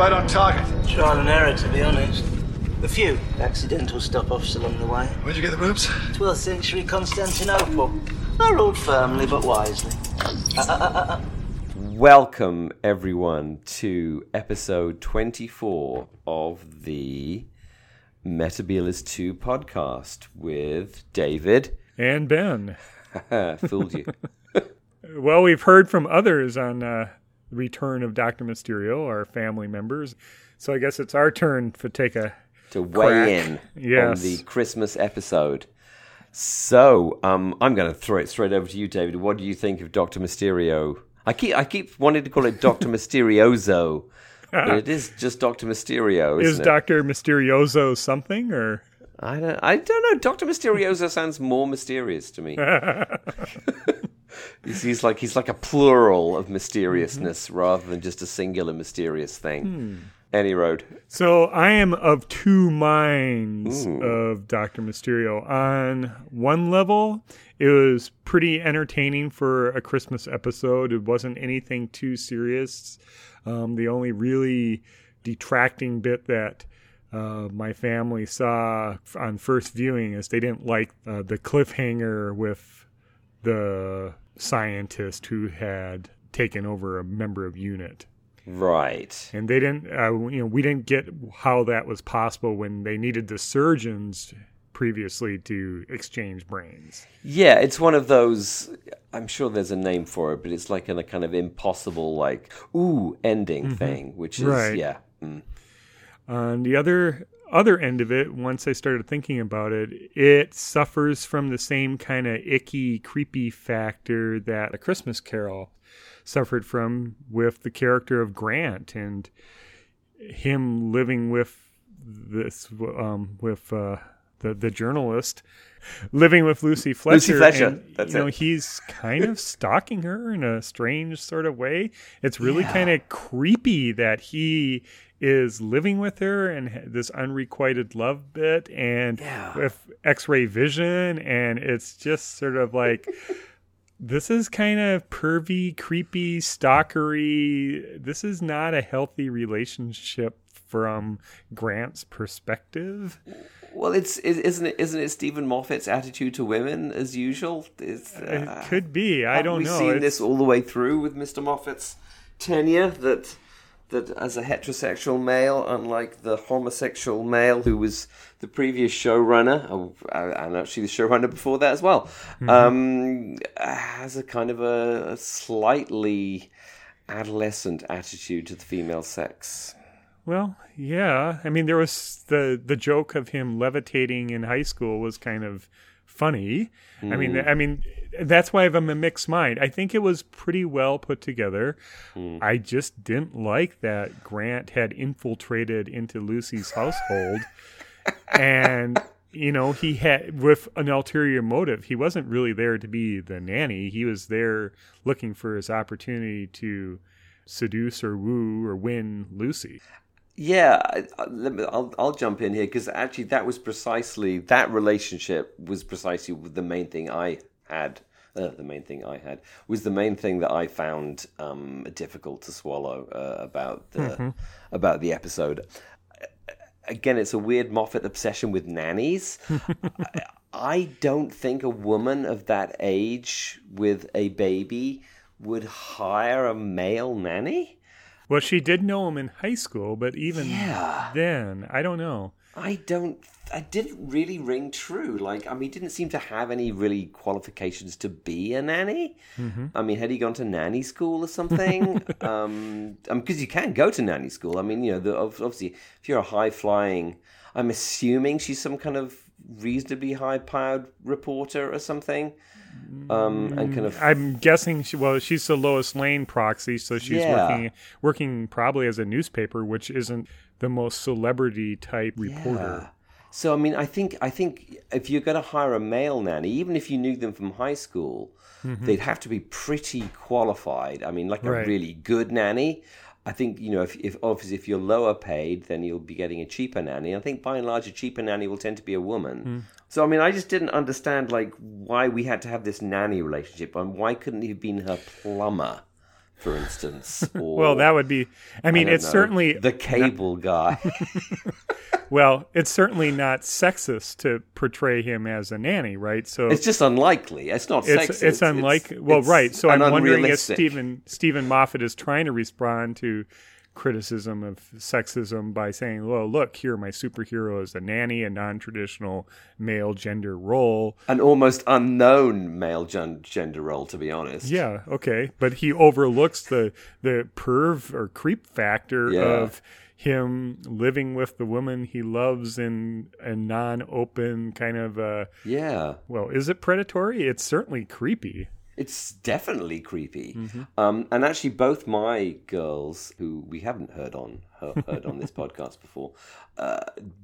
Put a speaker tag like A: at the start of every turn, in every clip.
A: Right on target.
B: Trial and error, to be honest. A few accidental stop-offs along the way.
A: Where'd you get the ropes?
B: 12th century Constantinople. Not ruled firmly, but wisely.
C: Uh, uh, uh, Welcome, everyone, to episode 24 of the Metabilis 2 podcast with David.
D: And Ben.
C: Fooled you.
D: Well, we've heard from others on uh, the return of Dr. Mysterio, our family members. So I guess it's our turn to take a.
C: to weigh
D: Crack.
C: in
D: Yes.
C: on the Christmas episode. So, um, I'm going to throw it straight over to you, David. What do you think of Doctor Mysterio? I keep I keep wanting to call it Doctor Mysterioso, but it is just Doctor Mysterio.
D: Is? Dr. Mysterioso something or.
C: I don't I don't know. Doctor Mysterioso sounds more mysterious to me. he's, he's like he's like a plural of mysteriousness
D: Mm-hmm.
C: rather than just a singular mysterious thing.
D: Hmm.
C: Any road.
D: So I am of two minds of Doctor Mysterio. On one level, it was pretty entertaining for a Christmas episode. It wasn't anything too serious. Um, the only really detracting bit that uh, my family saw on first viewing is they didn't like uh, the cliffhanger with the scientist who had taken over a member of unit
C: Right.
D: and they didn't uh, you know we didn't get how that was possible when they needed the surgeons previously to exchange brains
C: Yeah, it's one of those. I'm sure there's a name for it, but it's like in a kind of impossible, like ooh ending thing, which is
D: Mm-hmm. Right.
C: yeah. Mm.
D: On the other other end of it once i started thinking about it it suffers from the same kind of icky creepy factor that a christmas carol suffered from with the character of grant and him living with this um, with uh, the the journalist living with Lucy Fletcher.
C: Lucy Fletcher,
D: and,
C: that's
D: you know,
C: it.
D: he's kind of stalking her in a strange sort of way. It's really
C: Yeah.
D: kind of creepy that he is living with her and this unrequited love bit and
C: Yeah.
D: with x-ray vision and it's just sort of like this is kind of pervy, creepy, stalkery. This is not a healthy relationship from Grant's perspective.
C: Well, it's is- isn't it isn't it Steven Moffat's attitude to women as usual? It's, uh,
D: it could be. I don't
C: we
D: know.
C: seen
D: It's-
C: this all the way through with Mr. Moffat's tenure that that as a heterosexual male, unlike the homosexual male who was the previous showrunner, and actually the showrunner before that as well,
D: Mm-hmm.
C: um, has a kind of a, a slightly adolescent attitude to the female sex.
D: Well, yeah. I mean, there was the the joke of him levitating in high school was kind of funny. I mean, mm. I mean, that's why I have a mixed mind. I think it was pretty well put together. Mm. I just didn't like that Grant had infiltrated into Lucy's household, and you know he had with an ulterior motive. He wasn't really there to be the nanny. He was there looking for his opportunity to seduce or woo or win Lucy.
C: Yeah, I, I, let me, I'll I'll jump in here because actually that was precisely that relationship was precisely the main thing I had. Uh, the main thing I had was the main thing that I found um, difficult to swallow uh, about the about the episode. Again, it's a weird Moffat obsession with nannies. I, I don't think a woman of that age with a baby would hire a male nanny.
D: Well, she did know him in high school, but even
C: Yeah.
D: then, I don't know.
C: I don't. I didn't really ring true. Like, I mean, he didn't seem to have any really qualifications to be a nanny. I mean, had he gone to nanny school or something? um, because you can go to nanny school. I mean, you know, the, obviously, if you're a high flying, I'm assuming she's some kind of reasonably high powered reporter or something. Um, and kind of
D: I'm guessing. She, well, she's the Lois Lane proxy, so she's
C: Yeah.
D: working working probably as a newspaper, which isn't the most celebrity type reporter.
C: Yeah. So I mean, I think I think if you're going to hire a male nanny, even if you knew them from high school, they'd have to be pretty qualified. I mean, like a really good nanny. I think you know if, if obviously if you're lower paid, then you'll be getting a cheaper nanny. I think by and large, a cheaper nanny will tend to be a woman. Hmm. So I mean, I just didn't understand like why we had to have this nanny relationship, and why couldn't he have been her plumber for instance.
D: Well, that would be. I mean,
C: don't
D: it's
C: know,
D: certainly
C: the cable guy.
D: well, it's certainly not sexist to portray him as a nanny, right? So
C: it's just unlikely. It's not
D: it's
C: sexist.
D: it's unlikely. well,
C: it's
D: right. So I'm wondering if. Steven Steven Moffat is trying to respond to criticism of sexism by saying, "Well, look, here my superhero is a nanny, a non-traditional male gender role."
C: an almost unknown male gen- gender role, to be honest.
D: Yeah, okay, but he overlooks the the perv or creep factor
C: Yeah.
D: of him living with the woman he loves in a non-open kind of uh
C: Yeah.
D: well, is it predatory? It's certainly creepy.
C: It's definitely creepy.
D: Mm-hmm.
C: Um, and actually, both my girls, who we haven't heard on heard, on this podcast before, uh,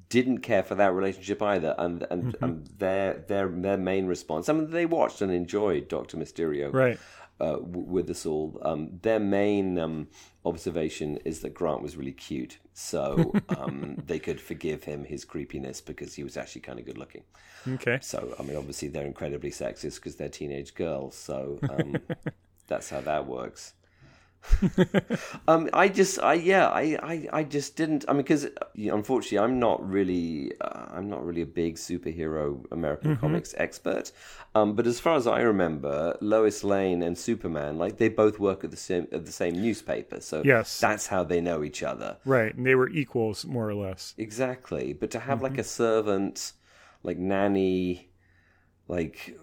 C: didn't care for that relationship either. And and,
D: Mm-hmm.
C: and their their their main response, I mean, they watched and enjoyed Doctor Mysterio,
D: Right.
C: Uh, w- with us all. Um, their main um, observation is that Grant was really cute, so um, they could forgive him his creepiness because he was actually kind of good looking.
D: Okay.
C: So, I mean, obviously they're incredibly sexist because they're teenage girls. So um, that's how that works. um, I just, I yeah, I, I, I just didn't. I mean, because unfortunately, I'm not really, uh, I'm not really a big superhero American comics expert. Um, but as far as I remember, Lois Lane and Superman, like they both work at the same at the same newspaper. So
D: Yes.
C: that's how they know each other.
D: Right. And they were equals more or less.
C: Exactly. But to have
D: Mm-hmm.
C: like a servant, like nanny, like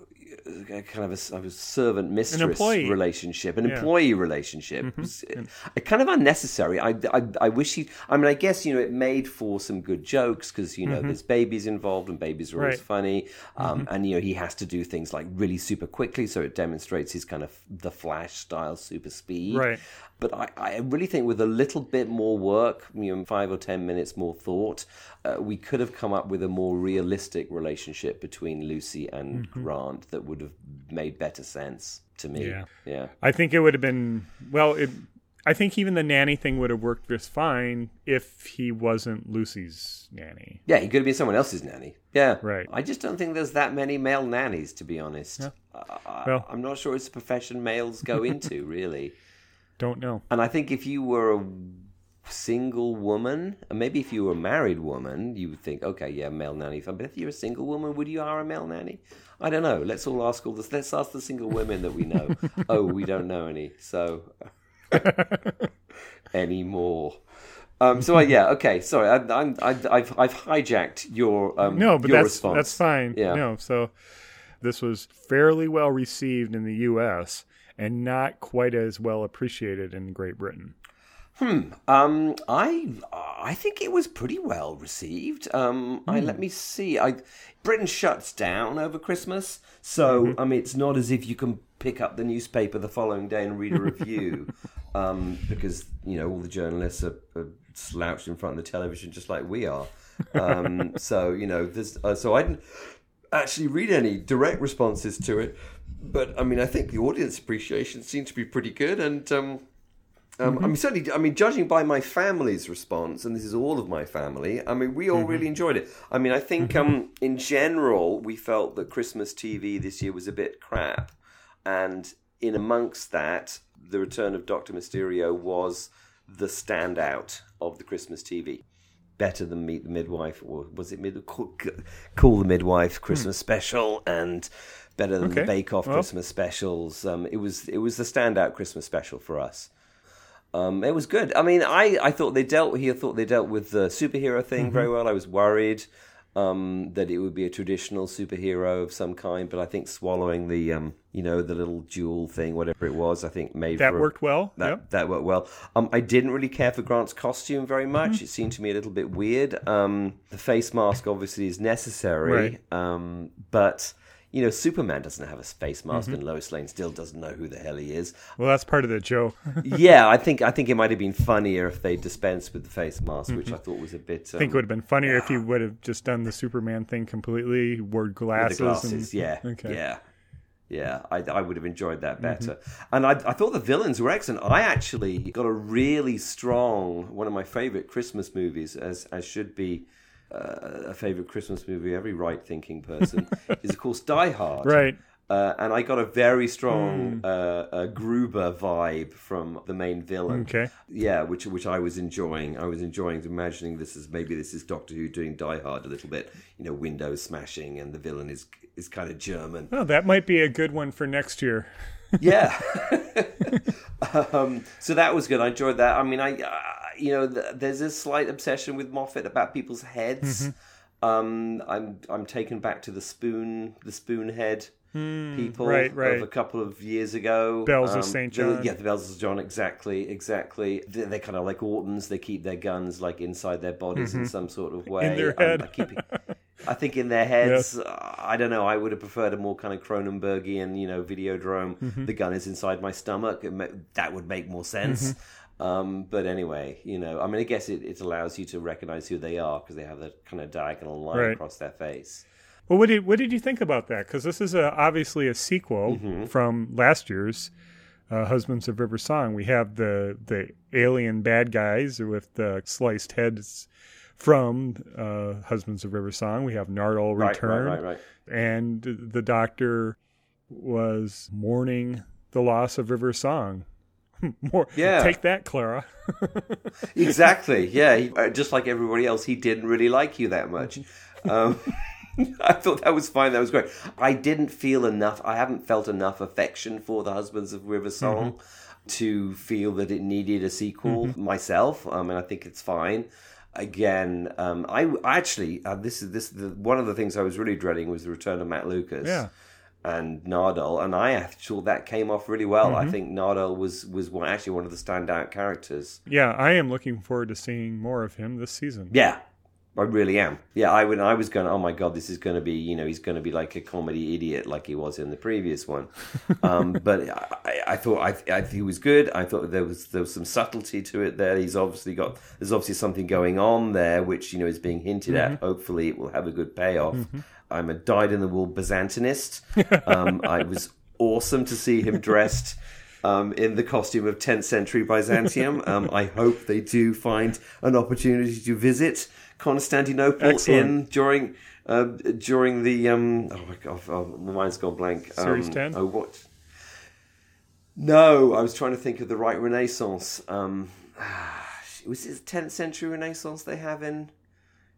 C: kind of a, a servant mistress relationship, an
D: Yeah. Mm-hmm.
C: employee relationship, was, uh, kind of unnecessary. I, I, I wish he. I mean, I guess you know it made for some good jokes because you know there's babies involved and babies are always
D: Mm-hmm. Right. Mm-hmm.
C: funny, um, and you know he has to do things like really super quickly, so it demonstrates his kind of the Flash style super speed.
D: Right.
C: But I, I really think with a little bit more work, you know, five or ten minutes more thought, uh, we could have come up with a more realistic relationship between Lucy and Grant that would have made better sense to me.
D: Yeah.
C: yeah.
D: I think it would have been well. It, I think even the nanny thing would have worked just fine if he wasn't Lucy's nanny.
C: Yeah, he could have been someone else's nanny. Yeah,
D: Right.
C: I just don't think there's that many male nannies, to be honest. I,
D: Well-
C: I'm not sure it's a profession males go into, really.
D: Don't know.
C: And I think if you were a single woman, and maybe if you were a married woman, you would think, okay, yeah, male nanny. But if you're a single woman, would you hire a male nanny? I don't know. Let's all ask all this. Let's ask the single women that we know. oh, we don't know any. So anymore. Um, so uh, yeah, okay. Sorry, I, I'm, I, I've I've hijacked your um,
D: No, but
C: your
D: that's
C: response.
D: that's fine.
C: Yeah.
D: No, so this was fairly well received in the U.S. and not quite as well appreciated in Great Britain. Hmm.
C: Um, I I think it was pretty well received. Um, I let me see. I Britain shuts down over Christmas, so I mean it's not as if you can pick up the newspaper the following day and read a review, um, because you know all the journalists are, are slouched in front of the television just like we are. Um, so you know, there's uh, so I didn't actually read any direct responses to it, but I mean I think the audience appreciation seemed to be pretty good, and um, um, I mean, certainly, I mean, judging by my family's response, and this is all of my family, I mean, we all really enjoyed it. I mean, I think um, in general, we felt that Christmas TV this year was a bit crap. And in amongst that, the return of Dr. Mysterio was the standout of the Christmas TV. Better than Meet the Midwife, or was it mid- Call, Call the Midwife Christmas special, and better than the Bake Off
D: Well.
C: Christmas specials. Um, it was it was the standout Christmas special for us. Um, it was good. I mean, I, I thought they dealt. He thought they dealt with the superhero thing very well. I was worried um, that it would be a traditional superhero of some kind, but I think swallowing the um, you know the little jewel thing, whatever it was, I think made
D: That
C: for
D: worked well.
C: that,
D: Yep.
C: that worked well. Um, I didn't really care for Grant's costume very much.
D: Mm-hmm.
C: It seemed to me a little bit weird. Um, the face mask obviously is necessary, um, but you know, Superman doesn't have a face mask,
D: Mm-hmm.
C: and Lois Lane still doesn't know who the hell he is.
D: Well, that's part of the joke.
C: yeah, I think I think it might have been funnier if they dispensed with the face mask, which I thought was a bit. Um,
D: I think it would have been funnier if he would have just done the Superman thing completely, wore glasses.
C: glasses,
D: and,
C: yeah,
D: Okay.
C: yeah, yeah. I, I would have enjoyed that
D: Mm-hmm.
C: better, and I, I thought the villains were excellent. I actually got a really strong one of my favorite Christmas movies, as as should be. Uh, a favorite Christmas movie, every right-thinking person is, of course, Die Hard.
D: Right.
C: Uh, and I got a very strong uh, uh, Gruber vibe from the main villain.
D: Okay.
C: Yeah, which which I was enjoying. I was enjoying imagining this as maybe this is Doctor Who doing Die Hard a little bit. You know, windows smashing, and the villain is is kind of German.
D: Oh, that might be a good one for next year.
C: yeah. um, so that was good. I enjoyed that. I mean, I uh, you know, th- there's a slight obsession with Moffat about people's heads. Um, I'm I'm taken back to the spoon the spoon head people
D: right, right.
C: of a couple of years ago.
D: Bells of
C: Um,
D: St.
C: the-
D: John.
C: Yeah, the bells of St. John. Exactly, exactly. They're, they're kind of like Autons. They keep their guns like inside their bodies in some sort of way.
D: Mm-hmm. their
C: Um,
D: head.
C: I, keep, I think in their heads. uh, I don't know. I would have preferred a more kind of Cronenbergian, you know, Videodrome.
D: Mm-hmm.
C: The gun is inside my stomach. It that would make more sense.
D: Mm-hmm.
C: Um, but anyway, you know, I mean, I guess it, it allows you to recognize who they are because they have that kind of diagonal line
D: Right.
C: across their face.
D: Well, what did what did you think about that? Because this is a, obviously a sequel
C: Mm-hmm.
D: from last year's uh, Husbands of River Song. We have the the alien bad guys with the sliced heads from uh, Husbands of River Song. We have Nardole
C: Right,
D: return,
C: right, right, right.
D: and the Doctor was mourning the loss of River Song. More,
C: Yeah.
D: take that, Clara.
C: Exactly. Yeah. He, uh, just like everybody else, he didn't really like you that much. Um, I thought that was fine. That was great. I didn't feel enough. I haven't felt enough affection for the Husbands of River Song to feel that it needed a sequel myself. Um, and I think it's fine. Again, um, I I actually uh, this is this the, one of the things I was really dreading was the return of Matt Lucas.
D: Yeah.
C: And Nardole, and I thought that came off really well. I mm-hmm. think Nardole was was one, actually one of the standout characters.
D: yeah, I am looking forward to seeing more of him this season.
C: Yeah, I really am. Yeah, I would. I was going. Oh my god, this is going to be. You know, he's going to be like a comedy idiot, like he was in the previous one. um, but I, I thought I, I he was good. I thought there was there was some subtlety to it there. He's obviously got. There's obviously something going on there, which you know is being hinted at. Mm-hmm. Hopefully, it will have a good payoff. Mm-hmm. I'm a dyed in the wool Byzantinist. Um, I was awesome to see him dressed um, in the costume of 10th century Byzantium. Um, I hope they do find an opportunity to visit Constantinople
D: Excellent.
C: in during uh, during the um, oh my god, oh, my mind's gone blank.
D: Series
C: um,
D: 10?
C: Oh what? No, I was trying to think of the right Renaissance. Um, was it 10th century Renaissance they have in?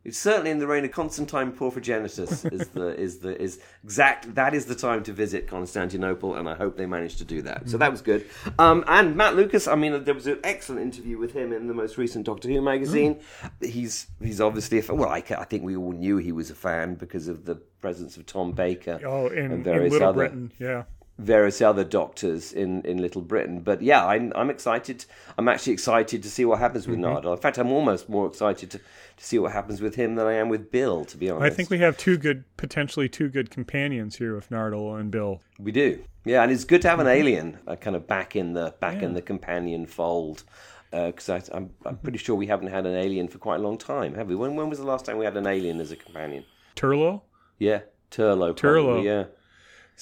C: It's certainly in the reign of Constantine Porphyrogenitus is the is the is exact that is the time to visit Constantinople, and I hope they managed to do that. So that was good. Um, and Matt Lucas, I mean, there was an excellent interview with him in the most recent Doctor Who magazine. He's he's obviously a fan. Well, I, I think we all knew he was a fan because of the presence of Tom Baker
D: Oh, in, in
C: various
D: Little
C: other
D: Britain, yeah.
C: Various other doctors in, in Little Britain. But yeah, I'm I'm excited. I'm actually excited to see what happens with
D: Mm-hmm.
C: Nardole. In fact, I'm almost more excited to, to see what happens with him than I am with Bill. To be honest,
D: I think we have two good, potentially two good companions here with Nardole and Bill.
C: we do. Yeah, and it's good to have
D: Mm-hmm.
C: an alien uh, kind of back in the back in the companion fold. Because I I'm, I'm pretty sure we haven't had an alien for quite a long time, have we? When when was the last time we had an alien as a companion?
D: Turlough?
C: Yeah, Turlough.
D: Turlough.
C: Probably, yeah.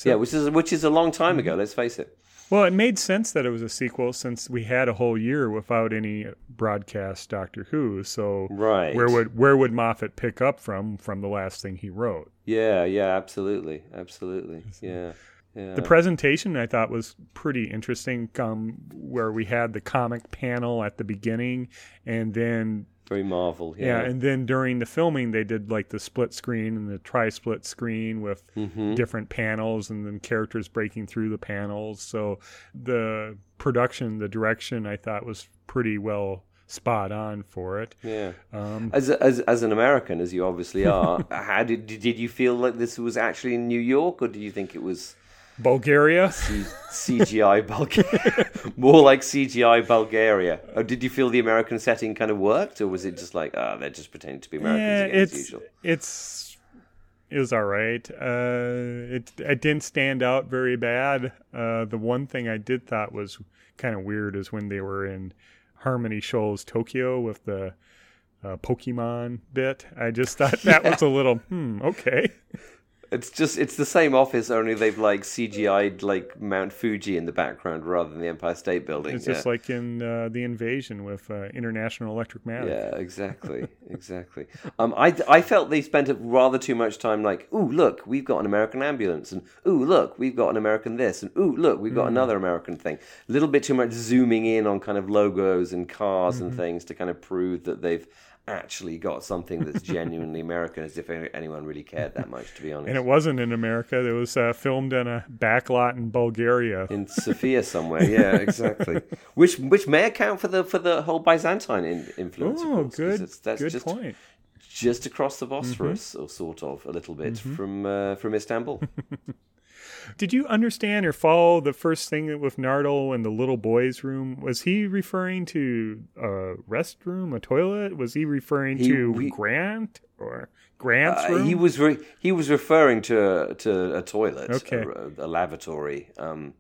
C: Yeah, which is which is a long time ago. Let's face it.
D: Well, it made sense that it was a sequel since we had a whole year without any broadcast Doctor Who. So
C: Right.
D: where would where would Moffat pick up from from the last thing he wrote?
C: Yeah, yeah, absolutely, absolutely. Yeah, yeah.
D: The presentation I thought was pretty interesting. Um, where we had the comic panel at the beginning, and then
C: Very Marvel.
D: yeah.
C: Yeah.
D: and then during the filming they did like the split screen and the tri-split screen with
C: Mm-hmm.
D: different panels and then characters breaking through the panels. So the production, the direction, I thought was pretty well spot on for it.
C: yeah.
D: Um,
C: As, as as an American, as you obviously are, how did did you feel like this was actually in New York, or do you think it was
D: Bulgaria.
C: C- CGI Bulgaria, more like CGI Bulgaria? Or did you feel the American setting kind of worked, or was it just like, ah, they're just pretending to be Americans
D: Yeah,
C: again, as
D: it's
C: usual?
D: it's it was all right. Uh, it it didn't stand out very bad. Uh, the one thing I did thought was kind of weird is when they were in Harmony Shoals Tokyo with the uh, Pokemon bit. I just thought that was a little hmm okay.
C: It's just it's the same office, only they've like CGI'd like Mount Fuji in the background rather than the Empire State Building.
D: It's
C: yeah.
D: just like in uh, the invasion with uh, International Electromatics.
C: Yeah, exactly, exactly. Um, I I felt they spent rather too much time like, ooh, look, we've got an American ambulance, and ooh, look, we've got an American this, and ooh, look, we've got another American thing. A little bit too much zooming in on kind of logos and cars and things to kind of prove that they've actually got something that's genuinely American, as if anyone really cared that much, to be honest.
D: And it wasn't in America. It was uh, filmed on a backlot in Bulgaria.
C: in Sofia somewhere. Yeah, exactly. which which may account for the for the whole Byzantine in, influence.
D: Oh,
C: course,
D: good,
C: that's
D: good
C: just,
D: point.
C: Just across the Bosphorus, or sort of a little bit from uh, from Istanbul.
D: Did you understand or follow the first thing with Nardole in the little boy's room? Was he referring to a restroom, a toilet? Was he referring
C: He-
D: to
C: we-
D: Grant or Grant's
C: Uh,
D: room?
C: he was re- he was referring to to a toilet,
D: Okay.
C: a, a lavatory. Um,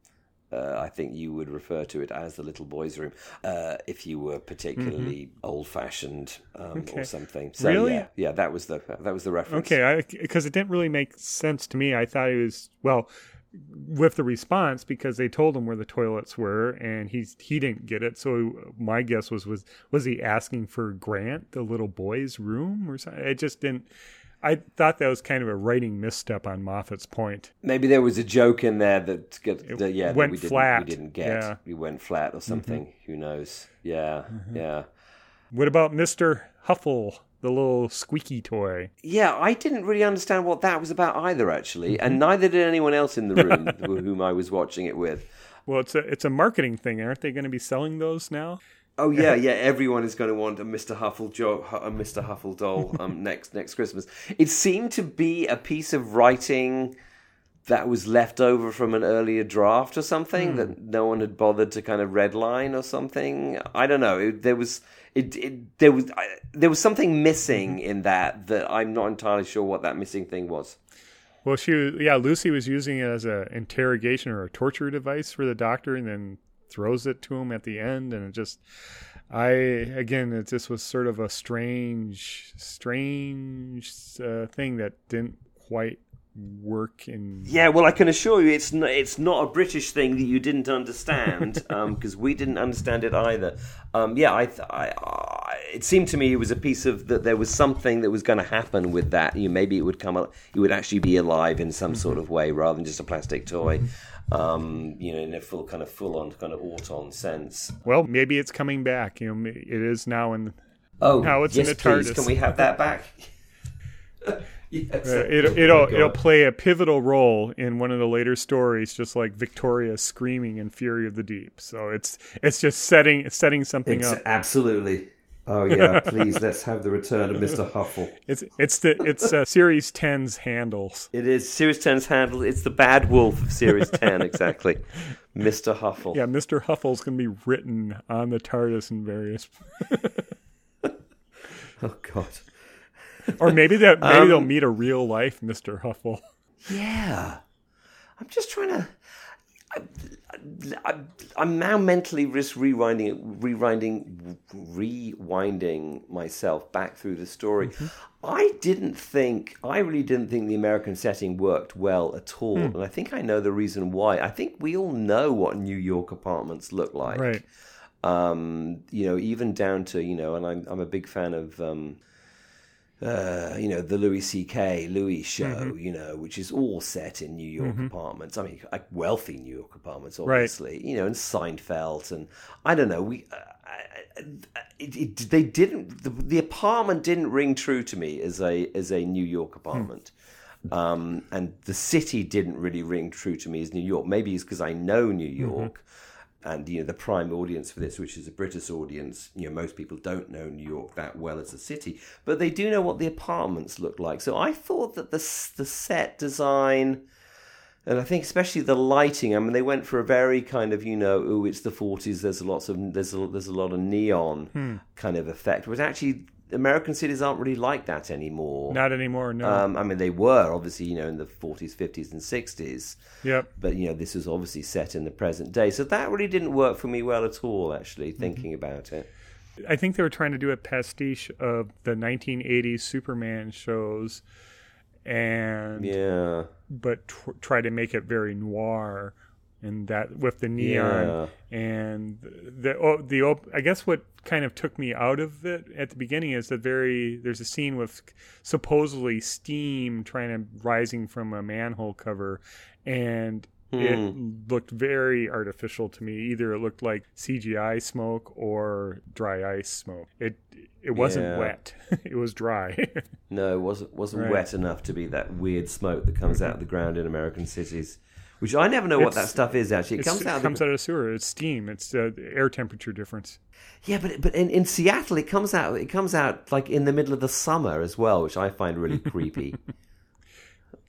C: uh, I think you would refer to it as the little boy's room uh, if you were particularly old-fashioned um,
D: Mm-hmm. Okay.
C: or something. So
D: Really?
C: yeah, yeah, that was the that was the reference.
D: Okay, because it didn't really make sense to me. I thought it was well with the response because they told him where the toilets were, and he's he didn't get it. So my guess was was was he asking for Grant, the little boy's room, or something? It just didn't. I thought that was kind of a writing misstep on Moffat's point.
C: Maybe there was a joke in there that, get, that yeah, that
D: went
C: we didn't,
D: flat.
C: we didn't get.
D: Yeah.
C: We went flat or something.
D: Mm-hmm.
C: Who knows? Yeah, yeah.
D: What about Mister Huffle, the little squeaky toy?
C: Yeah, I didn't really understand what that was about either, actually,
D: Mm-hmm.
C: and neither did anyone else in the room wh- whom I was watching it with.
D: Well, it's a it's a marketing thing. Aren't they going to be selling those now?
C: Oh yeah, yeah. Everyone is going to want a Mr. Huffle jo- a Mr. Huffle doll um, next next Christmas. It seemed to be a piece of writing that was left over from an earlier draft or something that no one had bothered to kind of redline or something. I don't know. It, there was it, it there was I, there was something missing in that that I'm not entirely sure what that missing thing was.
D: Well, she was, yeah, Lucy was using it as a interrogation or a torture device for the doctor, and then throws it to him at the end, and it just, I again, it just was sort of a strange, strange uh, thing that didn't quite work in.
C: Yeah, well, I can assure you, it's not, it's not a British thing that you didn't understand because we didn't understand it either. Um, yeah, I, I, I, it seemed to me it was a piece of that there was something that was going to happen with that. You maybe it would come, al- it would actually be alive in some sort of way rather than just a plastic toy. Um, you know, in a full kind of full on kind of auton sense.
D: Well, maybe it's coming back. You know, it is now in.
C: Oh,
D: Now it's in
C: yes,
D: the
C: please. Can we have that back? yes.
D: Uh, it,
C: Oh,
D: it'll it'll play a pivotal role in one of the later stories, just like Victoria screaming in Fury of the Deep. So it's it's just setting it's setting something
C: Ex-
D: up.
C: absolutely. Oh yeah, please let's have the return of Mr. Huffle.
D: It's it's the it's uh, series 10's handles.
C: It is Series 10's handle. It's the bad wolf of Series 10, exactly. Mr. Huffle.
D: Yeah, Mr. Huffle's going to be written on the TARDIS in various,
C: Oh, God.
D: Or maybe that maybe
C: Um,
D: they'll meet a real life Mr. Huffle.
C: Yeah. I'm just trying to. I, I'm now mentally just rewinding, rewinding, rewinding myself back through the story. I didn't think, I really didn't think the American setting worked well at all, and I think I know the reason why. I think we all know what New York apartments look like.
D: Right.
C: um, you know, even down to you know, and I'm I'm a big fan of um, uh, you know the Louis C.K. Louie show, you know, which is all set in New York apartments. I mean, like wealthy New York apartments, obviously, you know, and Seinfeld, and I don't know, we. Uh, it, it, they didn't. The, the apartment didn't ring true to me as a as a New York apartment. Um, and the city didn't really ring true to me as New York. Maybe it's because I know New York, and you know the prime audience for this, which is a British audience. You know, most people don't know New York that well as a city, but they do know what the apartments look like. So I thought that the the set design. And I think especially the lighting. I mean, they went for a very kind of you know, oh, it's the forties. There's lots of there's a, there's a lot of neon hmm. kind of effect. But actually, American cities aren't really like that anymore.
D: Not anymore. No.
C: Um, I mean, they were obviously, you know, in the 40s, 50s, and 60s,
D: yep.
C: but you know, this was obviously set in the present day. So that really didn't work for me well at all. Actually,
D: Mm-hmm.
C: thinking about it.
D: I think they were trying to do a pastiche of the 1980s Superman shows, and
C: Yeah.
D: but tr- try to make it very noir and that with the neon
C: Yeah.
D: and the oh, the op- I guess what kind of took me out of it at the beginning is that very there's a scene with supposedly steam trying to rising from a manhole cover and it hmm. looked very artificial to me either it looked like CGI smoke or dry ice smoke it it wasn't
C: Yeah.
D: wet it was dry
C: No, it wasn't wasn't
D: Right.
C: wet enough to be that weird smoke that comes out of the ground in American cities. Which I never know what that stuff is. Actually, it comes out. Of
D: comes
C: the,
D: out of sewer. It's steam. It's uh, air temperature difference.
C: yeah, but but in, in Seattle, it comes out. It comes out like in the middle of the summer as well, which I find really creepy.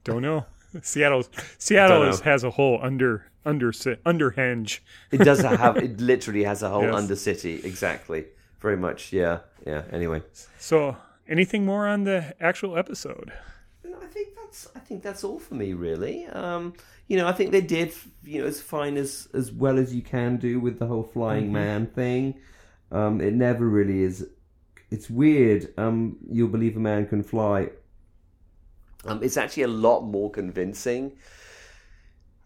D: Don't know. Seattle Seattle
C: know.
D: has a whole under under underhenge.
C: It does have. It literally has a whole
D: Yes.
C: undercity. Exactly. Very much. Yeah. Yeah. Anyway.
D: So, anything more on the actual episode?
C: I think that's I think that's all for me really. Um, you know, I think they did you know as fine as as well as you can do with the whole flying man thing. Um, it never really is. It's weird. Um, you'll believe a man can fly. Um, it's actually a lot more convincing.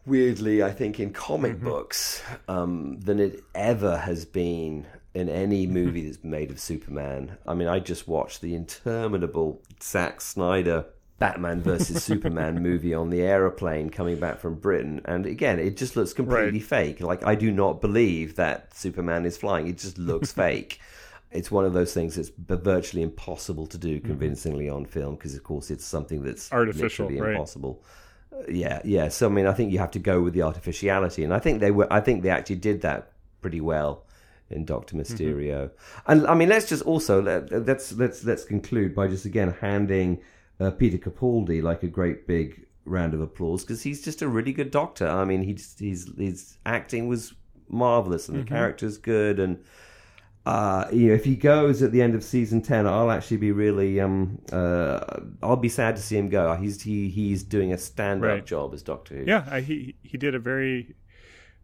C: Weirdly, I think in comic books um, than it ever has been in any movie that's made of Superman. I mean, I just watched the interminable Zack Snyder Batman versus Superman movie on the aeroplane coming back from Britain, and again, it just looks completely fake. Like I do not believe that Superman is flying; it just looks fake. It's one of those things that's virtually impossible to do convincingly on film because, of course, it's something that's
D: Artificial, right.
C: impossible. Uh, yeah, yeah. So I mean, I think you have to go with the artificiality, and I think they were. I think they actually did that pretty well in Doctor Mysterio. And I mean, let's just also let, let's let's let's conclude by just again handing uh, Peter Capaldi like a great big round of applause because he's just a really good Doctor. I mean, he's his his acting was marvelous and the character's good and. Uh, you know, if he goes at the end of season ten, I'll actually be really um uh I'll be sad to see him go. He's he he's doing a stand up
D: Right.
C: job as Doctor Who.
D: Yeah, I, he he did a very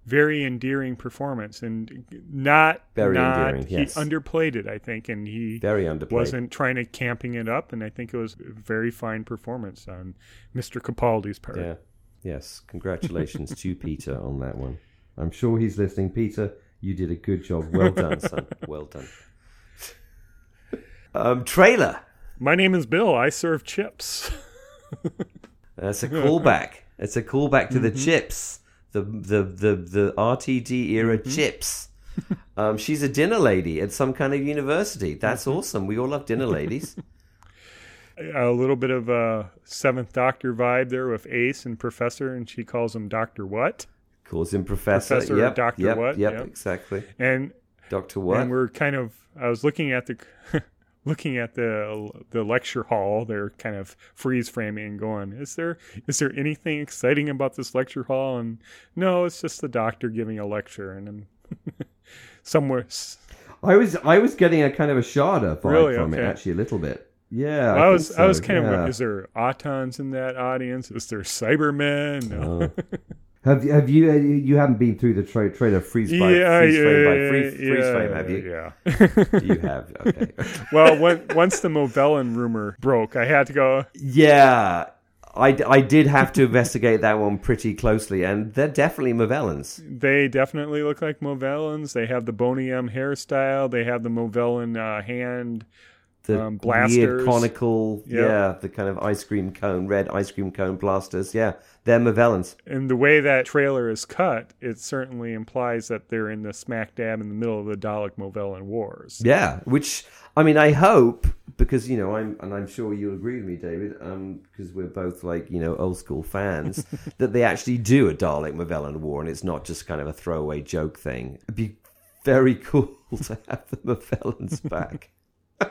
D: very endearing performance and not
C: Very
D: not,
C: endearing, yes.
D: He underplayed it, I think, and he
C: Very underplayed.
D: wasn't trying to camping it up. And I think it was a very fine performance on Mr. Capaldi's part.
C: Yeah. Yes. Congratulations to Peter on that one. I'm sure he's listening. Peter, you did a good job. Well done, son. Well done. Um, trailer.
D: My name is Bill. I serve chips.
C: That's a callback. It's a callback to the chips, the the the the RTD era chips. Um, she's a dinner lady at some kind of university. That's awesome. We all love dinner ladies.
D: a little bit of a Seventh Doctor vibe there with Ace and Professor, and she calls him Doctor What?
C: Calls him Professor.
D: Professor
C: yep,
D: Dr.
C: Yep,
D: what?
C: Yep,
D: Yep.
C: exactly.
D: And
C: Doctor what?
D: and we're kind of I was looking at the looking at the the lecture hall. They're kind of freeze framing and going, is there is there anything exciting about this lecture hall? And no, it's just the doctor giving a lecture, and then somewhere.
C: I was I was getting a kind of a Shada vibe
D: Really?
C: from it actually a little bit. Yeah,
D: I,
C: I,
D: was
C: think
D: I was kind
C: yeah.
D: of is there Autons in that audience? Is there Cybermen? No. Oh.
C: Have you have you uh, you haven't been through the tra- trailer freeze by
D: yeah,
C: freeze
D: yeah,
C: frame by
D: yeah,
C: freeze, freeze
D: yeah,
C: frame? Have you?
D: Yeah.
C: You have. Okay.
D: well, when, once the Movellan rumor broke, I had to go.
C: yeah, I, I did have to investigate that one pretty closely, and they're definitely Movellans.
D: They definitely look like Movellans. They have the Boney M hairstyle. They have the Movellan uh, hand.
C: The
D: Um,
C: weird conical,
D: Yep.
C: yeah, the kind of ice cream cone, red ice cream cone blasters. Yeah, they're Movellans.
D: And the way that trailer is cut, it certainly implies that they're in the smack dab in the middle of the Dalek Movellan wars.
C: Yeah, which I mean, I hope because you know I'm, and I'm sure you'll agree with me, David, um, because we're both like you know old school fans, that they actually do a Dalek Movellan war, and it's not just kind of a throwaway joke thing. It'd be very cool to have the Movellans back.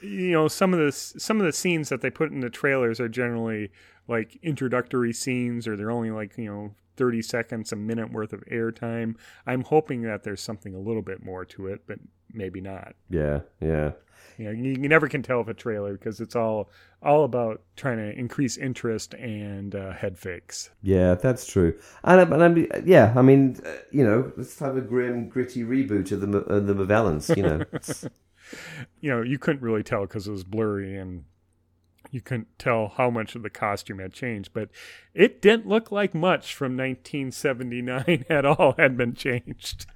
D: you know some of the some of the scenes that they put in the trailers are generally like introductory scenes or they're only like you know 30 seconds a minute worth of airtime i'm hoping that there's something a little bit more to it but maybe not
C: Yeah, yeah.
D: you know you, you never can tell with a trailer because it's all all about trying to increase interest and uh, head fakes
C: Yeah, that's true. And, um, and I'm, yeah, I mean, uh, you know, let's have a grim, gritty reboot of the of the Movellans. You know,
D: you know you couldn't really tell because it was blurry and you couldn't tell how much of the costume had changed, but it didn't look like much from 1979 at all had been changed.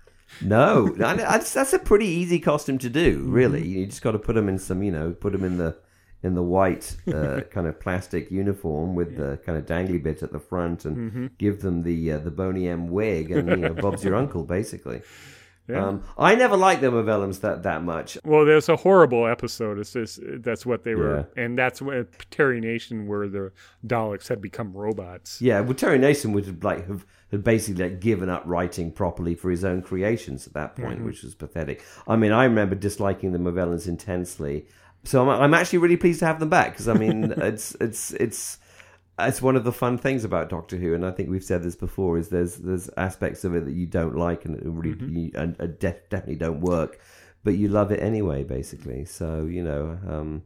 C: No, that's, that's a pretty easy costume to do. Really, you just got to put them in some, you know, put them in the in the white uh, kind of plastic uniform with the kind of dangly bit at the front, and
D: Mm-hmm.
C: give them the uh, the Boney M wig, and you know, Bob's your uncle, basically.
D: Yeah.
C: Um, I never liked the Movellans that that much.
D: Well, there's a horrible episode. It's just that's what they were, and that's when Terry Nation, where the Daleks had become robots.
C: Yeah, well, Terry Nation would have like have had basically like given up writing properly for his own creations at that point, which was pathetic. I mean, I remember disliking the Movellans intensely, so I'm, I'm actually really pleased to have them back because I mean, it's it's it's it's one of the fun things about Doctor Who, and I think we've said this before: is there's there's aspects of it that you don't like and really you, and, and def- definitely don't work, but you love it anyway, basically. So you know. Um,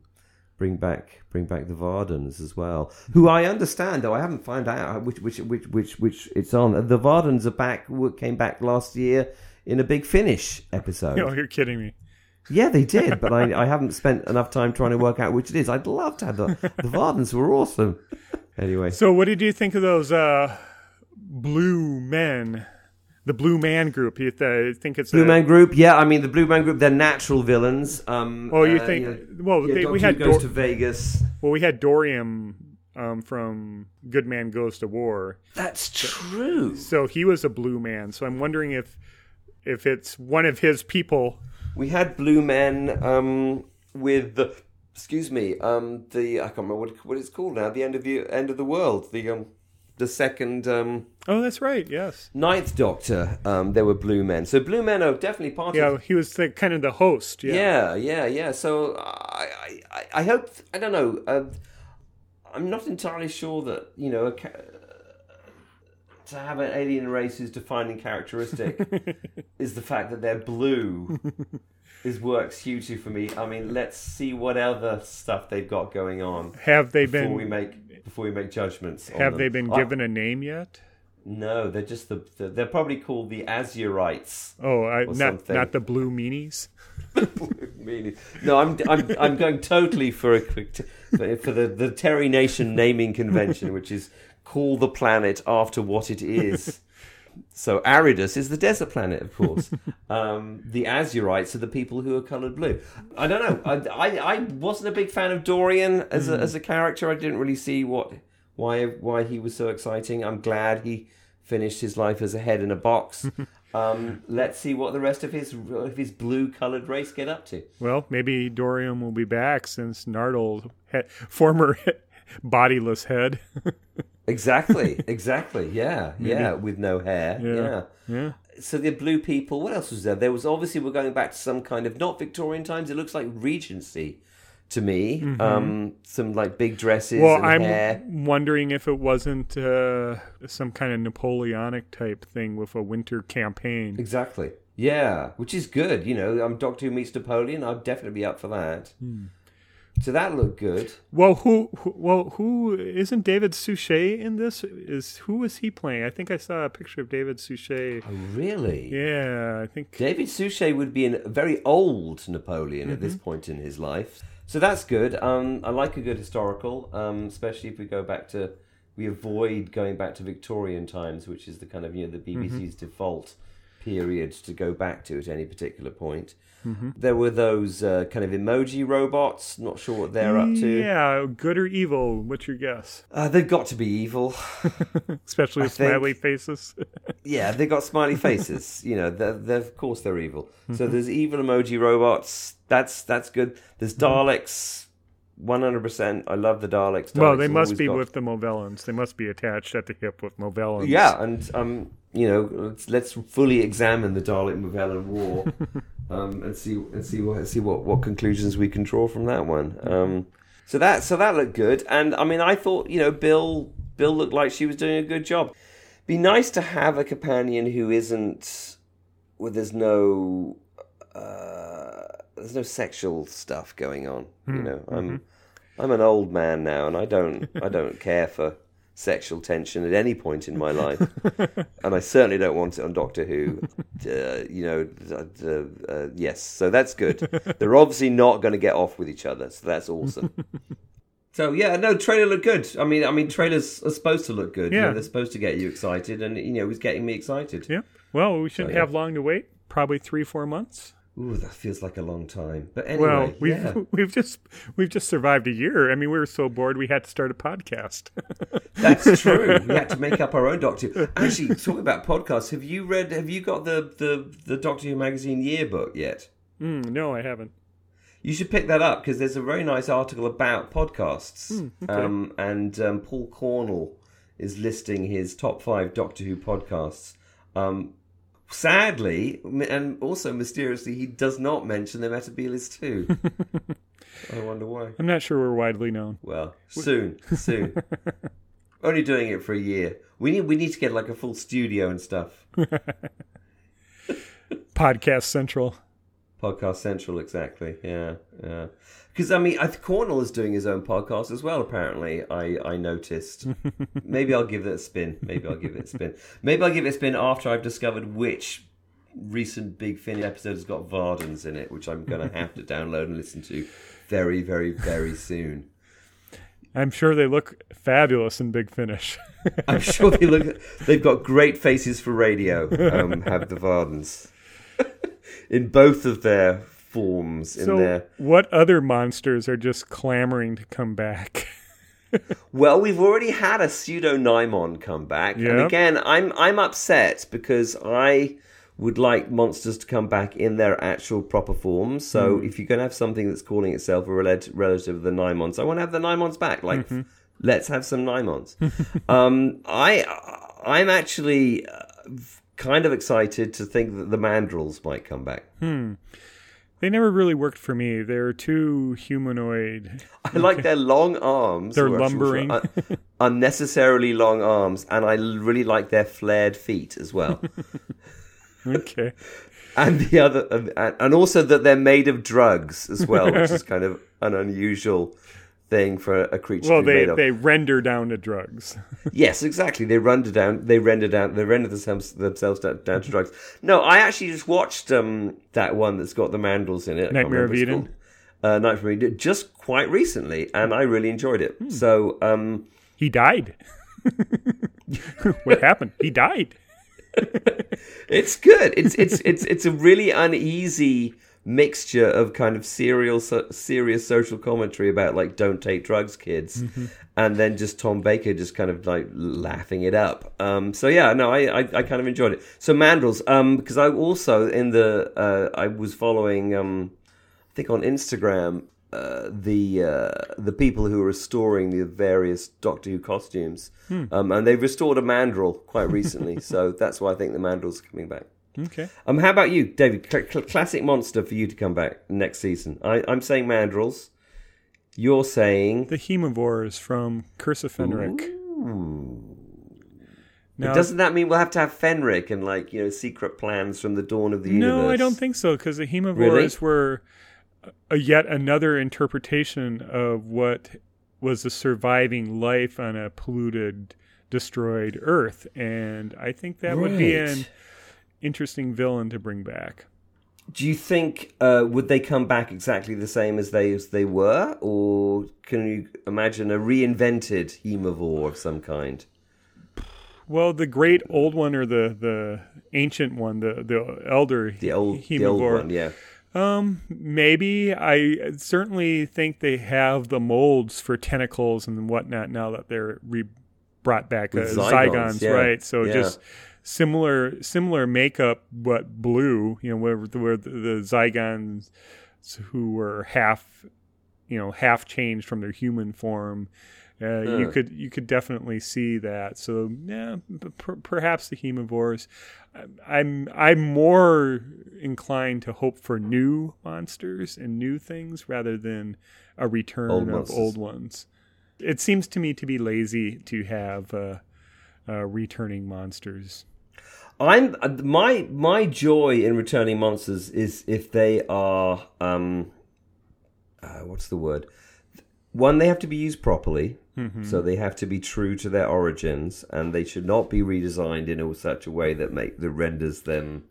C: bring back bring back the Vardans as well. Who I understand though I haven't found out which which which which which it's on. The Vardans are back came back last year in a big finish episode.
D: Oh, you're kidding me.
C: Yeah, they did, but I I haven't spent enough time trying to work out which it is. I'd love to have the the Vardans were awesome. Anyway,
D: So, what did you think of those uh, blue men? The Blue Man Group. You th- think it's
C: Blue
D: a,
C: Man Group, yeah, I mean the Blue Man Group, they're natural villains. Um,
D: Oh, you
C: uh,
D: think?
C: know,
D: well,
C: yeah,
D: they, we had
C: goes
D: Dor-
C: to Vegas.
D: well, we had Dorian um, from Good Man Goes to War.
C: That's true.
D: So he was a blue man. So I'm wondering if if it's one of his people.
C: We had Blue Men um, with the, excuse me, um, the I can't remember what, what it's called now. The end of the end of the world. The um, the second um,
D: Oh, that's right. Yes.
C: ninth Doctor. Um, there were Blue Men. So Blue Men are definitely part
D: Yeah,
C: of.
D: he was the kind of the host. Yeah.
C: Yeah, yeah, yeah. So I, I, I- I hope. I don't know. Uh, I'm not entirely sure that you know. A, ca- to have an alien race's defining characteristic is the fact that they're blue is works hugely for me. I mean, let's see what other stuff they've got going on
D: Have they
C: before
D: been
C: we make before we make judgments. on
D: have they been
C: I-
D: given a name yet?
C: no, they're just the, the they're probably called the Azurites.
D: Oh, I, not
C: something.
D: not the blue meanies.
C: Meaning- no, I'm I'm I'm going totally for a quick t- for for the the Terry Nation naming convention, which is call the planet after what it is. So Aridius is the desert planet, of course. Um, the Azurites are the people who are coloured blue. I don't know. I, I, I wasn't a big fan of Dorian as a, as a character. I didn't really see what why why he was so exciting. I'm glad he finished his life as a head in a box. Um, let's see what the rest of his of his blue coloured race get up to.
D: Well, maybe Dorian will be back since Nardole, he- former bodiless head.
C: Exactly, exactly. Yeah, yeah, with no hair. Yeah.
D: yeah.
C: So the blue people. What else was there? There was obviously we're going back to some kind of not Victorian times. It looks like Regency to me. Um, some like big dresses
D: Well, I'm
C: hair.
D: wondering if it wasn't uh, some kind of Napoleonic type thing with a winter campaign.
C: Exactly. Yeah, which is good. You know, I'm Doctor Who meets Napoleon. I'd definitely be up for that. So that looked good.
D: Well, who, who? Well, who isn't David Suchet in this? Is who is he playing? I think I saw a picture of David Suchet.
C: Oh, really?
D: Yeah, I think.
C: David Suchet would be a very old Napoleon at
D: Mm-hmm.
C: this point in his life. So that's good. Um, I like a good historical, um, especially if we go back to, we avoid going back to Victorian times, which is the kind of, you know, the
D: Mm-hmm.
C: BBC's default period to go back to at any particular point.
D: Mm-hmm.
C: There were those uh, kind of emoji robots, not sure what they're up to.
D: Yeah, good or evil? What's your guess?
C: Uh, they've got to be evil.
D: Especially with smiley faces.
C: Yeah, they've got smiley faces. you know, they're, they're, of course they're evil.
D: Mm-hmm.
C: So there's evil emoji robots. That's that's good. There's Daleks. One hundred percent. I love the Daleks.
D: Mm-hmm. well, they must be
C: got-
D: with the Movellans. They must be attached at the hip with Movellans.
C: Yeah, and um, you know, let's, let's fully examine the Dalek Movellan War, um, and see and see what see what, what conclusions we can draw from that one. Um, so that so that looked good, and I mean, I thought you know, Bill Bill looked like she was doing a good job. Be nice to have a companion who isn't, where there's no, uh, there's no sexual stuff going on. You know, I'm I'm an old man now, and I don't I don't care for sexual tension at any point in my life, and I certainly don't want it on Doctor Who. Uh, you know, uh, uh, yes, so that's good. They're obviously not going to get off with each other, so that's awesome. So yeah, no trailer looked good. I mean, I mean, trailers are supposed to look good. You know,
D: Yeah.
C: they're supposed to get you excited, and you know, it was getting me excited.
D: Yeah. Well, we shouldn't
C: yeah.
D: have long to wait. Probably three, four months.
C: Ooh, that feels like a long time. But anyway,
D: Well, we've
C: yeah.
D: we've just we've just survived a year. I mean, we were so bored we had to start a podcast.
C: That's true. we had to make up our own Doctor. Who. Actually, talking about podcasts, have you read? Have you got the the the Doctor Who magazine yearbook yet?
D: mm, no, I haven't.
C: You should pick that up because there's a very nice article about podcasts.
D: Hmm,
C: um, and um, Paul Cornell is listing his top five Doctor Who podcasts. Um, sadly, and also mysteriously, he does not mention the Metabolist too. I wonder why.
D: I'm not sure we're widely known.
C: Well, soon, soon. Only doing it for a year. We need we need to get like a full studio and stuff.
D: Podcast Central.
C: Podcast Central, exactly. Yeah, yeah. Because I mean, I think Cornell is doing his own podcast as well. Apparently, I I noticed. Maybe I'll give it a spin. Maybe I'll give it a spin. Maybe I'll give it a spin after I've discovered which recent Big Finish episode has got Vardans in it, which I'm going to have to download and listen to very, very, very soon.
D: I'm sure they look fabulous in Big Finish.
C: I'm sure they look. They've got great faces for radio. Um, have the Vardans in both of their forms. In
D: so,
C: their
D: what other monsters are just clamoring to come back?
C: well, we've already had a pseudo Nimon come back, and again, I'm I'm upset because I would like monsters to come back in their actual proper forms. So if you're going to have something that's calling itself a relative of the Nimons, I want to have the Nimons back. Like, let's have some Nimons. um, I I'm actually uh, kind of excited to think that the Mandrels might come back. Hmm.
D: They never really worked for me. They're too humanoid.
C: I like their long arms.
D: They're
C: which- which were
D: lumbering.
C: un- unnecessarily long arms, and I really like their flared feet as well.
D: Okay.
C: and the other, and also that they're made of drugs as well, which is kind of an unusual thing for a creature
D: well,
C: to be
D: they they render down to drugs.
C: Yes, exactly. They render down. They render down. They render themselves themselves down, down to drugs. No, I actually just watched um, that one that's got the Mandrels in it.
D: Nightmare
C: remember
D: of Eden?
C: Uh, Nightmare of Eden, just quite recently, and I really enjoyed it.
D: Hmm.
C: So, um,
D: He died. what happened? He died.
C: It's good. It's it's it's it's a really uneasy mixture of kind of serial so, serious social commentary about like don't take drugs kids and then just Tom Baker just kind of like laughing it up. Um so yeah, no, I I, I kind of enjoyed it. So Mandrels um because I also in the uh I was following um I think on Instagram uh, the uh, the people who are restoring the various Doctor Who costumes, um, and they've restored a mandrel quite recently, so that's why I think the mandrel's coming back.
D: Okay.
C: Um, how about you, David? Cl- cl- classic monster for you to come back next season. I, I'm saying mandrels. You're saying
D: The Haemovores from Curse of Fenric. Now,
C: doesn't that mean we'll have to have Fenric and like you know secret plans from the dawn of the universe?
D: no, I don't think so because the Haemovores
C: Really?
D: were a, yet another interpretation of what was a surviving life on a polluted, destroyed Earth, and I think that would be
C: Right.
D: Interesting villain to bring back.
C: Do you think uh, would they come back exactly the same as they as they were, or can you imagine a reinvented haemovore of some kind?
D: Well, the great old one or the the ancient one, the the elder
C: The old, the old one, yeah.
D: Um, maybe. I certainly think they have the molds for tentacles and whatnot now that they're re- brought back
C: With
D: as
C: Zygons,
D: Zygons,
C: yeah.
D: right? So
C: Yeah.
D: just similar similar makeup, but blue. You know, where, where the, the Zygons who were half, you know, half changed from their human form. Uh, You could you could definitely see that. So yeah, per- perhaps the haemovores. I'm I'm more inclined to hope for new monsters and new things rather than a return
C: Old
D: of
C: monsters.
D: old ones. It seems to me to be lazy to have uh, uh, returning monsters.
C: I'm uh, my my joy in returning monsters is if they are um, uh, what's the word? One, they have to be used properly, so they have to be true to their origins, and they should not be redesigned in a, such a way that make that renders them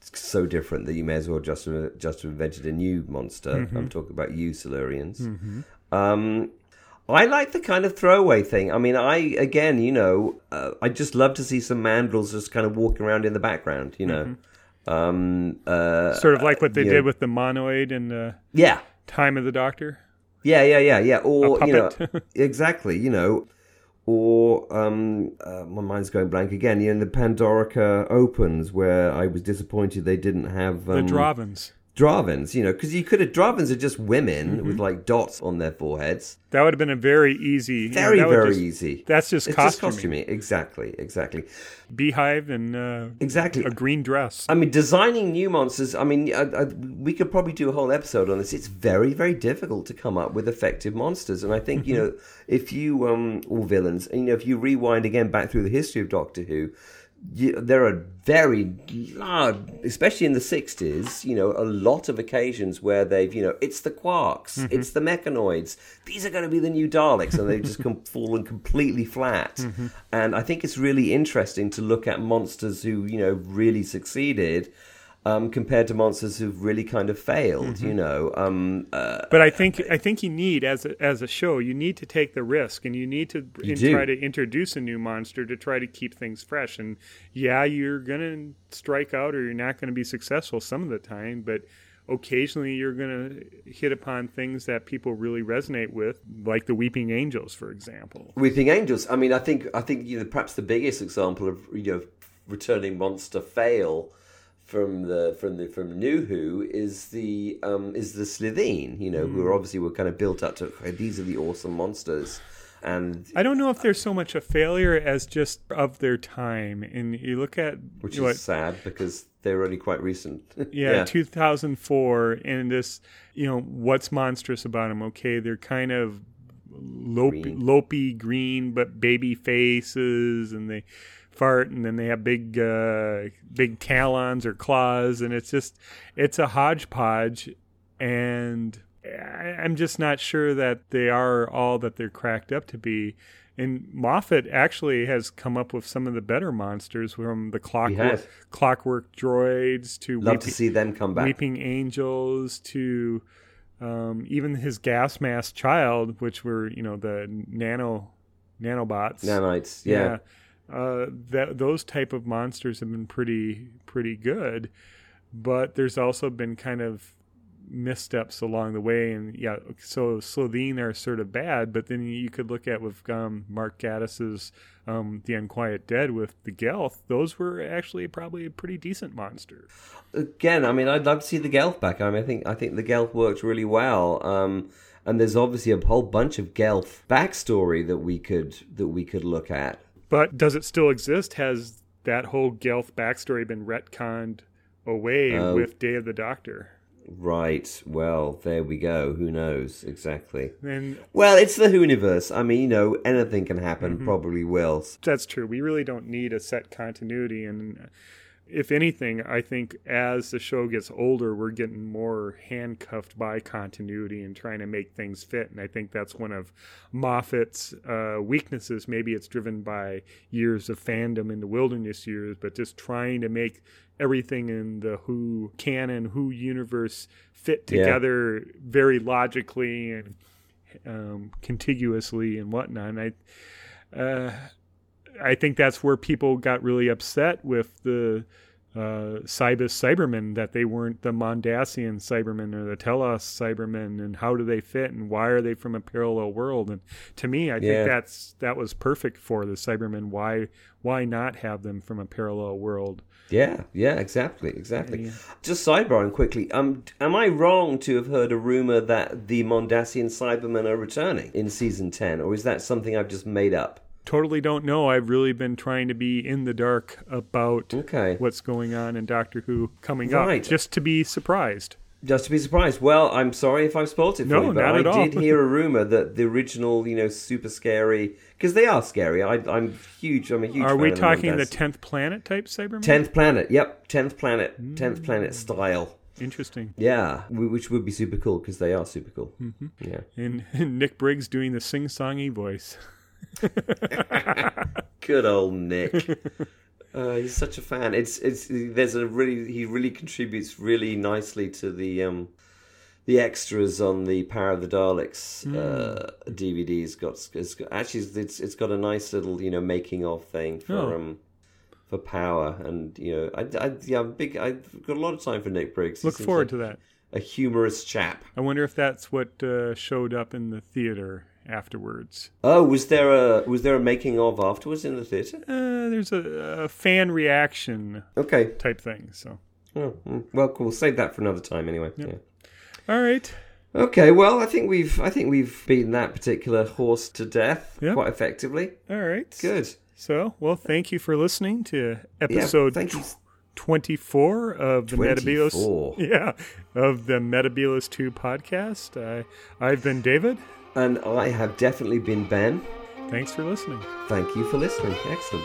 C: so different that you may as well just just have invented a new monster. I'm talking about you, Silurians. Um, I like the kind of throwaway thing. I mean, I again, you know, uh, I just love to see some mandrels just kind of walking around in the background. You know, um, uh,
D: Sort of like what they did with the monoid in uh,
C: yeah,
D: Time of the Doctor.
C: yeah, yeah, yeah, yeah. Or you know, exactly. You know, or um, uh, my mind's going blank again. You know, the Pandorica opens where I was disappointed they didn't have
D: The
C: um, Drahvins. You know, because you could have Drahvins are just women
D: Mm-hmm.
C: with like dots on their foreheads.
D: That would have been a very easy. you know,
C: Very, very
D: just-
C: easy.
D: That's just
C: It's just
D: costuming.
C: costuming. Exactly, exactly,
D: Beehive and uh,
C: exactly.
D: a green dress.
C: I mean, designing new monsters. I mean, I, I, we could probably do a whole episode on this. It's very, very difficult to come up with effective monsters, and I think you know if you um or villains, you know if you rewind again back through the history of Doctor Who. You, there are very large, especially in the 60s, you know, a lot of occasions where they've, you know, it's the quarks, mm-hmm. it's the Mechonoids, these are going to be the new Daleks, and they've just come, fallen completely flat. Mm-hmm. And I think it's really interesting to look at monsters who, you know, really succeeded um, compared to monsters who've really kind of failed, you know. Um, uh,
D: But I think I think you need as a, as a show you need to take the risk and you need to in- try to introduce a new monster to try to keep things fresh. And yeah, you're gonna strike out or you're not gonna be successful some of the time, but occasionally you're gonna hit upon things that people really resonate with, like the Weeping Angels, for example.
C: Weeping Angels. I mean, I think I think you know perhaps the biggest example of you know returning monster fail from the from the from New Who is the um, is the Slitheen. You know, who are obviously were kind of built up to "Okay, these are the awesome monsters, and
D: I don't know if they're so much a failure as just of their time. And you look at
C: which
D: what
C: is sad because they're only quite recent.
D: Yeah, 2004, and this, you know, what's monstrous about them? Okay, they're kind of lopey,
C: Green.
D: lopey green, but baby faces, and they fart, and then they have big, uh, big talons or claws, and it's just, it's a hodgepodge, and I'm just not sure that they are all that they're cracked up to be. And Moffat actually has come up with some of the better monsters from the clockwork, clockwork droids to
C: Love
D: Weeping-
C: to see them come back.
D: Weeping Angels to um, even his gas mask child, which were you know the nano nanobots.
C: Nanites, yeah.
D: Yeah. Uh, that those type of monsters have been pretty pretty good, but there's also been kind of missteps along the way, and yeah, so Slitheen are sort of bad, but then you could look at with um, Mark Gatiss's um, The Unquiet Dead with the Gelth; those were actually probably a pretty decent monster.
C: again, I mean, I'd love to see the Gelth back. I mean, I think I think the Gelth worked really well. Um, and there's obviously a whole bunch of Gelth backstory that we could that we could look at.
D: But does it still exist? Has that whole Gelth backstory been retconned away
C: Oh.
D: with Day of the Doctor?
C: Right. Well, there we go. Who knows exactly?
D: And
C: Well, it's the Whoniverse. I mean, you know, anything can happen.
D: Mm-hmm.
C: Probably will.
D: that's true. We really don't need a set continuity. And if anything, I think as the show gets older, we're getting more handcuffed by continuity and trying to make things fit. And I think that's one of Moffat's uh, weaknesses. Maybe it's driven by years of fandom in the wilderness years, but just trying to make everything in the Who canon, Who universe fit
C: Yeah.
D: together very logically and um, contiguously and whatnot. And I, uh, I think that's where people got really upset with the uh, Cybus Cybermen that they weren't the Mondasian Cybermen or the Telos Cybermen, and how do they fit, and why are they from a parallel world? And to me, I
C: Yeah.
D: think that's that was perfect for the Cybermen. Why why not have them from a parallel world?
C: Yeah. Yeah. Exactly. Exactly.
D: Yeah.
C: Just sidebarring quickly. Um, am I wrong to have heard a rumor that the Mondasian Cybermen are returning in season ten, or is that something I've just made up?
D: Totally don't know. I've really been trying to be in the dark about
C: Okay.
D: what's going on in Doctor Who coming
C: Right.
D: up, just to be surprised.
C: Just to be surprised. Well, I'm sorry if I've spoilt it for
D: No,
C: you, but I
D: at all.
C: did hear a rumor that the original, you know, super scary because they are scary. I, I'm huge. I'm a huge.
D: Are we talking the tenth planet type Cybermen?
C: tenth planet? Yep, tenth planet, tenth
D: Mm.
C: planet style.
D: Interesting.
C: Yeah, which would be super cool because they are super cool.
D: Mm-hmm.
C: Yeah,
D: And, Nick Briggs doing the sing-songy voice.
C: good old Nick. uh, he's such a fan. It's it's there's a really he really contributes really nicely to the um the extras on the Power of the Daleks
D: Hmm.
C: uh, DVDs got, it's got actually it's it's got a nice little you know making of thing for
D: Oh.
C: um for Power and you know I, I yeah I'm big I've got a lot of time for Nick Briggs. He
D: Look forward
C: like
D: to that.
C: a humorous chap.
D: I wonder if that's what uh, showed up in the theater afterwards.
C: Oh, was there a was there a making of afterwards in the theatre?
D: Uh, there's a, a fan reaction
C: Okay,
D: type thing. So,
C: oh, mm, well, cool. Save that for another time anyway. Yeah.
D: all right.
C: Okay, well, I think we've I think we've beaten that particular horse to death
D: Yep.
C: quite effectively.
D: All right.
C: Good.
D: So, well, thank you for listening to episode
C: thank you.
D: tw- 24 of the Metabios.
C: 24.
D: Yeah, of the Metabios 2 podcast. I, I've been David.
C: And I have definitely been Ben.
D: Thanks for listening.
C: Thank you for listening. Excellent.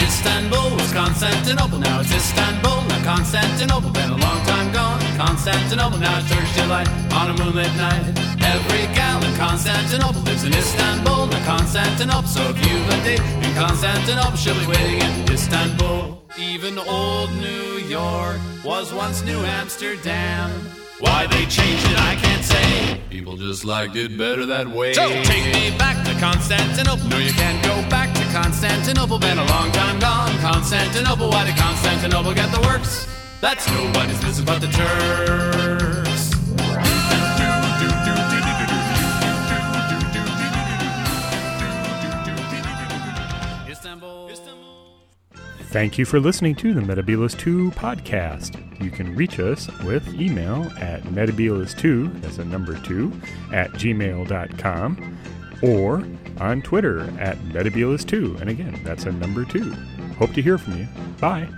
A: Istanbul was Constantinople, now it's Istanbul, now Constantinople, been a long time gone. Constantinople, now it's Turkish delight on a moonlit night. Every gal in Constantinople lives in Istanbul, now Constantinople. So if you've a date in Constantinople, she'll be waiting in Istanbul. Even old New York was once New Amsterdam. Why they changed it, I can't say. People just liked it better that way. So take me back Constantinople. No, you can't go back to Constantinople. Been a long time gone. Constantinople. Why did Constantinople get the works? That's nobody's business but the Turks. Istanbul. Istanbul.
D: Thank you for listening to the Metabilos 2 podcast. You can reach us with email at metabilos2, that's a number 2, at gmail.com, or on Twitter at metabilos2, and again, that's a number 2. Hope to hear from you. Bye.